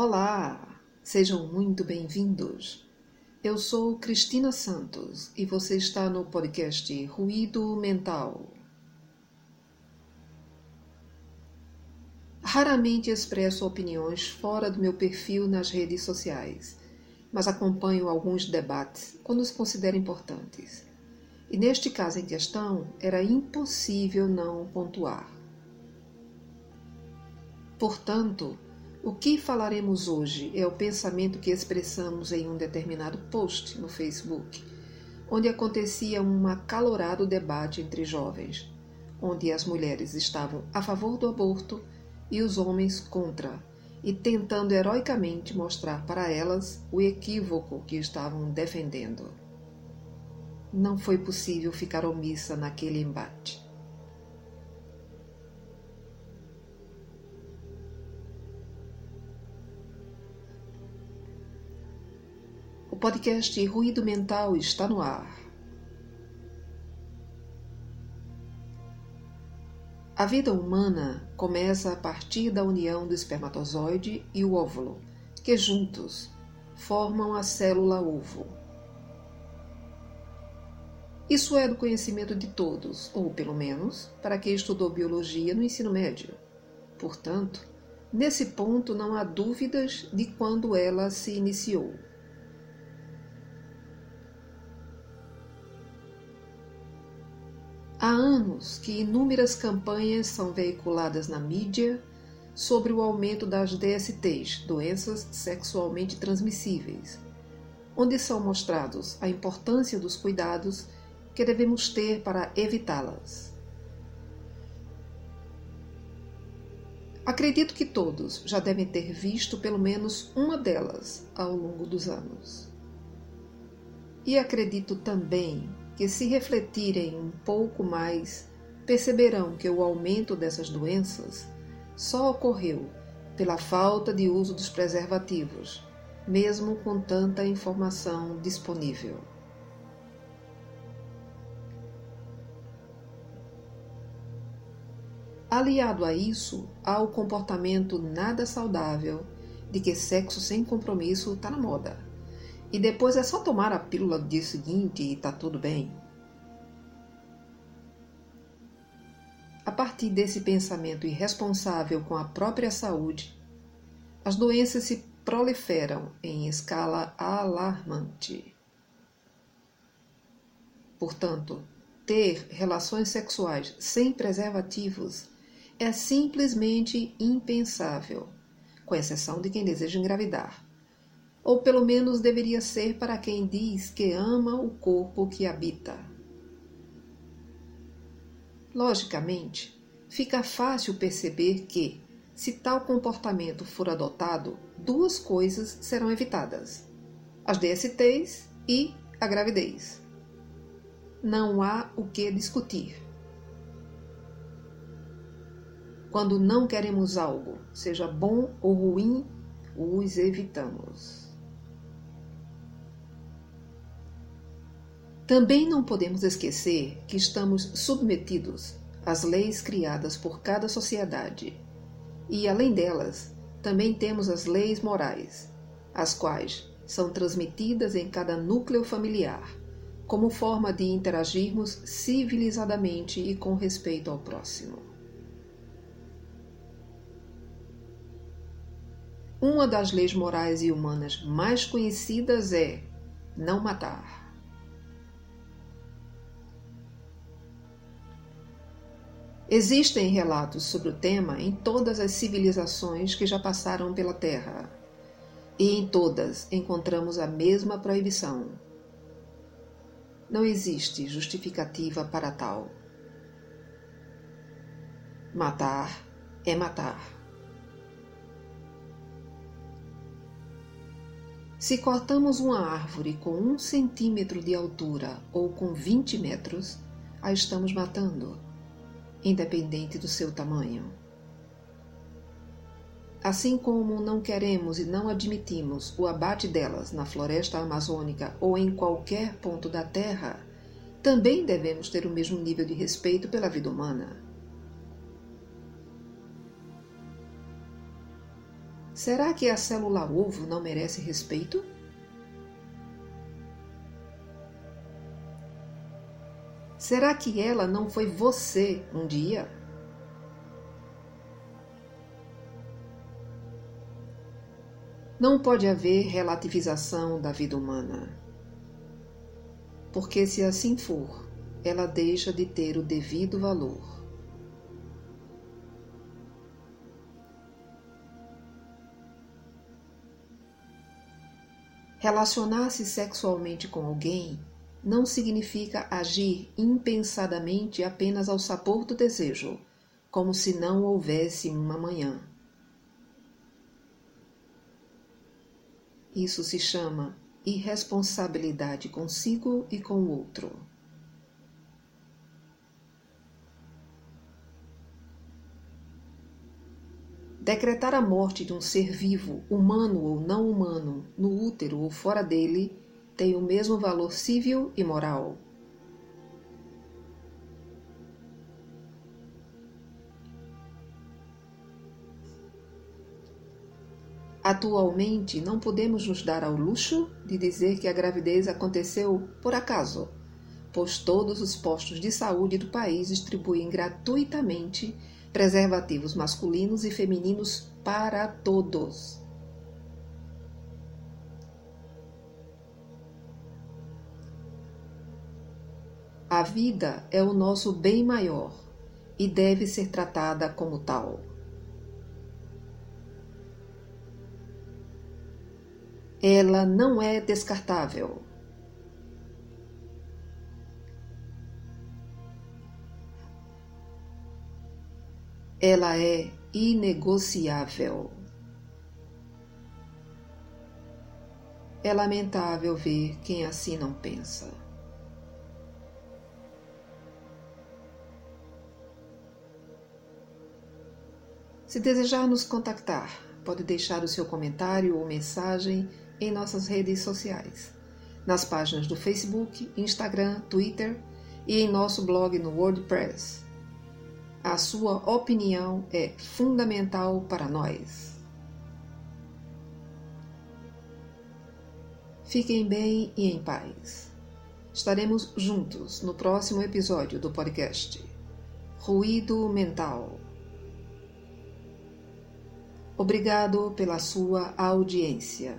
Olá, sejam muito bem-vindos. Eu sou Cristina Santos e você está no podcast Ruído Mental. Raramente expresso opiniões fora do meu perfil nas redes sociais, mas acompanho alguns debates quando os considero importantes. E neste caso em questão, era impossível não pontuar. Portanto, o que falaremos hoje é o pensamento que expressamos em um determinado post no Facebook, onde acontecia um acalorado debate entre jovens, onde as mulheres estavam a favor do aborto e os homens contra, e tentando heroicamente mostrar para elas o equívoco que estavam defendendo. Não foi possível ficar omissa naquele embate. O podcast Ruído Mental está no ar. A vida humana começa a partir da união do espermatozoide e o óvulo, que juntos formam a célula ovo. Isso é do conhecimento de todos, ou pelo menos para quem estudou biologia no ensino médio. Portanto, nesse ponto não há dúvidas de quando ela se iniciou. Há anos que inúmeras campanhas são veiculadas na mídia sobre o aumento das DSTs, doenças sexualmente transmissíveis, onde são mostrados a importância dos cuidados que devemos ter para evitá-las. Acredito que todos já devem ter visto pelo menos uma delas ao longo dos anos. E acredito também que, se refletirem um pouco mais, perceberão que o aumento dessas doenças só ocorreu pela falta de uso dos preservativos, mesmo com tanta informação disponível. Aliado a isso, há o comportamento nada saudável de que sexo sem compromisso está na moda e depois é só tomar a pílula do dia seguinte e tá tudo bem. A partir desse pensamento irresponsável com a própria saúde, as doenças se proliferam em escala alarmante. Portanto, ter relações sexuais sem preservativos é simplesmente impensável, com exceção de quem deseja engravidar ou pelo menos deveria ser para quem diz que ama o corpo que habita. Logicamente, fica fácil perceber que, se tal comportamento for adotado, duas coisas serão evitadas: as DSTs e a gravidez. Não há o que discutir. Quando não queremos algo, seja bom ou ruim, os evitamos. Também não podemos esquecer que estamos submetidos às leis criadas por cada sociedade. E, além delas, também temos as leis morais, as quais são transmitidas em cada núcleo familiar, como forma de interagirmos civilizadamente e com respeito ao próximo. Uma das leis morais e humanas mais conhecidas é não matar. Existem relatos sobre o tema em todas as civilizações que já passaram pela Terra, e em todas encontramos a mesma proibição. Não existe justificativa para tal. Matar é matar. Se cortamos uma árvore com um centímetro de altura ou com 20 metros, a estamos matando independente do seu tamanho. Assim como não queremos e não admitimos o abate delas na floresta amazônica ou em qualquer ponto da Terra, também devemos ter o mesmo nível de respeito pela vida humana. Será que a célula ovo não merece respeito? Será que ela não foi você um dia? Não pode haver relativização da vida humana. Porque se assim for, ela deixa de ter o devido valor. Relacionar-se sexualmente com alguém não significa agir impensadamente apenas ao sabor do desejo, como se não houvesse uma manhã. Isso se chama irresponsabilidade consigo e com o outro. Decretar a morte de um ser vivo, humano ou não humano, no útero ou fora dele, tem o mesmo valor civil e moral. Atualmente, não podemos nos dar ao luxo de dizer que a gravidez aconteceu por acaso, pois todos os postos de saúde do país distribuem gratuitamente preservativos masculinos e femininos para todos. A vida é o nosso bem maior e deve ser tratada como tal. Ela não é descartável. ela é inegociável. É lamentável ver quem assim não pensa. Se desejar nos contactar, pode deixar o seu comentário ou mensagem em nossas redes sociais, nas páginas do Facebook, Instagram, Twitter e em nosso blog no WordPress a sua opinião é fundamental para nós. Fiquem bem e em paz. Estaremos juntos no próximo episódio do podcast Ruído Mental. Obrigado pela sua audiência.